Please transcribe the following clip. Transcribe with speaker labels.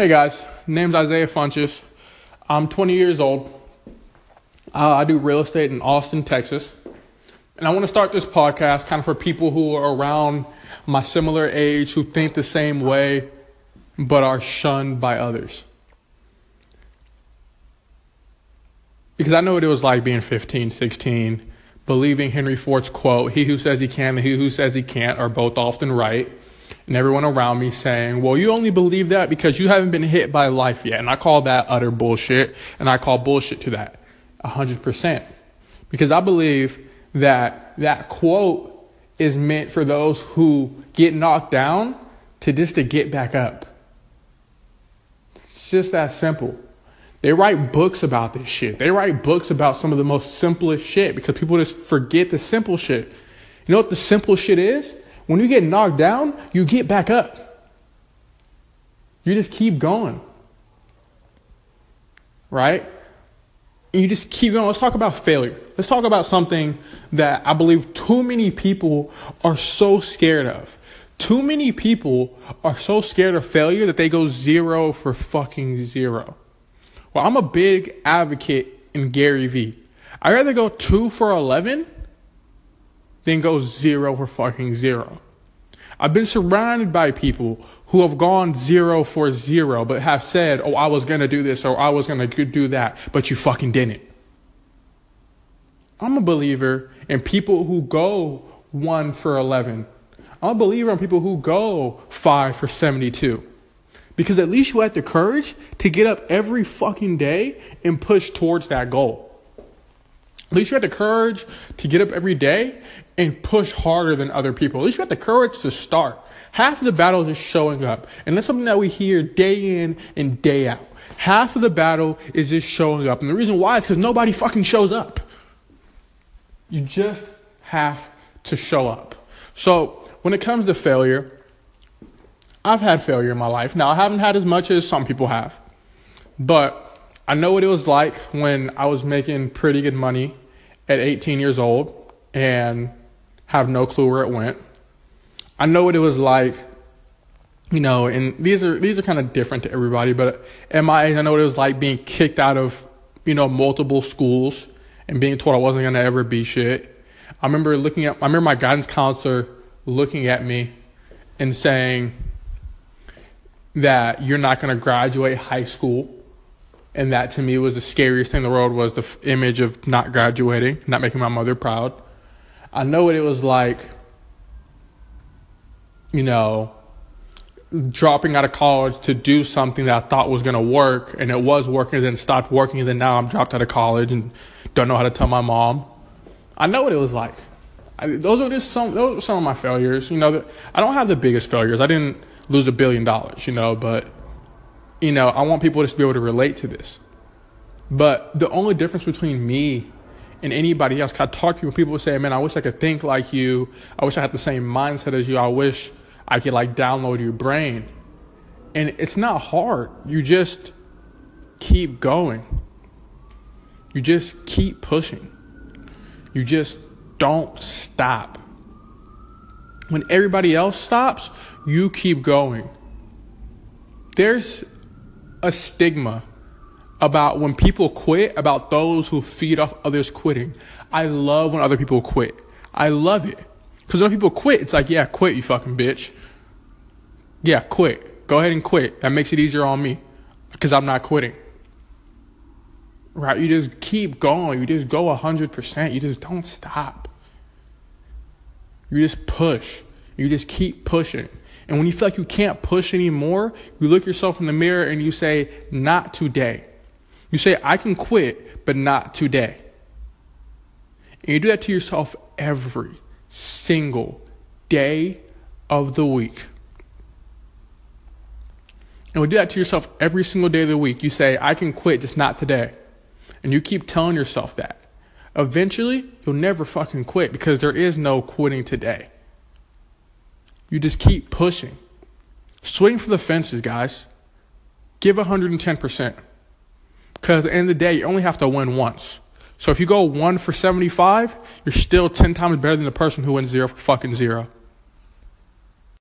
Speaker 1: Hey guys, name's Isaiah Funches. I'm 20 years old. Uh, I do real estate in Austin, Texas. And I want to start this podcast kind of for people who are around my similar age, who think the same way, but are shunned by others. Because I know what it was like being 15, 16, believing Henry Ford's quote, he who says he can and he who says he can't are both often right and everyone around me saying, well, you only believe that because you haven't been hit by life yet. And I call that utter bullshit. And I call bullshit to that 100%. Because I believe that that quote is meant for those who get knocked down to just to get back up. It's just that simple. They write books about this shit. They write books about some of the most simplest shit because people just forget the simple shit. You know what the simple shit is? When you get knocked down, you get back up. You just keep going. Right? And you just keep going. Let's talk about failure. Let's talk about something that I believe too many people are so scared of. Too many people are so scared of failure that they go zero for fucking zero. Well, I'm a big advocate in Gary Vee. I'd rather go two for 11 than go zero for fucking zero. I've been surrounded by people who have gone zero for zero, but have said, oh, I was going to do this or I was going to do that, but you fucking didn't. I'm a believer in people who go one for 11. I'm a believer in people who go five for 72. Because at least you had the courage to get up every fucking day and push towards that goal. At least you had the courage to get up every day and push harder than other people. At least you had the courage to start. Half of the battle is just showing up. And that's something that we hear day in and day out. Half of the battle is just showing up. And the reason why is because nobody fucking shows up. You just have to show up. So when it comes to failure, I've had failure in my life. Now, I haven't had as much as some people have. But I know what it was like when I was making pretty good money at 18 years old and have no clue where it went. I know what it was like, you know, and these are these are kind of different to everybody, but at my age, I know what it was like being kicked out of, you know, multiple schools and being told I wasn't gonna ever be shit. I remember looking at I remember my guidance counselor looking at me and saying that you're not gonna graduate high school and that to me was the scariest thing in the world was the f- image of not graduating, not making my mother proud. I know what it was like, you know, dropping out of college to do something that I thought was going to work, and it was working, and then stopped working, and then now I'm dropped out of college and don't know how to tell my mom. I know what it was like. I, those are just some. Those are some of my failures. You know, the, I don't have the biggest failures. I didn't lose a billion dollars. You know, but you know, I want people to be able to relate to this. But the only difference between me and anybody else, I talk to people, people say, man, I wish I could think like you. I wish I had the same mindset as you. I wish I could like download your brain. And it's not hard. You just keep going. You just keep pushing. You just don't stop. When everybody else stops, you keep going. There's a stigma about when people quit, about those who feed off others quitting. I love when other people quit. I love it. Because when people quit, it's like, yeah, quit, you fucking bitch. Yeah, quit. Go ahead and quit. That makes it easier on me. Because I'm not quitting. Right? You just keep going. You just go 100%. You just don't stop. You just push. You just keep pushing. And when you feel like you can't push anymore, you look yourself in the mirror and you say, Not today. You say, I can quit, but not today. And you do that to yourself every single day of the week. And we do that to yourself every single day of the week. You say, I can quit, just not today. And you keep telling yourself that. Eventually, you'll never fucking quit because there is no quitting today. You just keep pushing. Swing for the fences, guys. Give 110%. Because at the end of the day, you only have to win once. So if you go one for 75, you're still 10 times better than the person who went zero for fucking zero.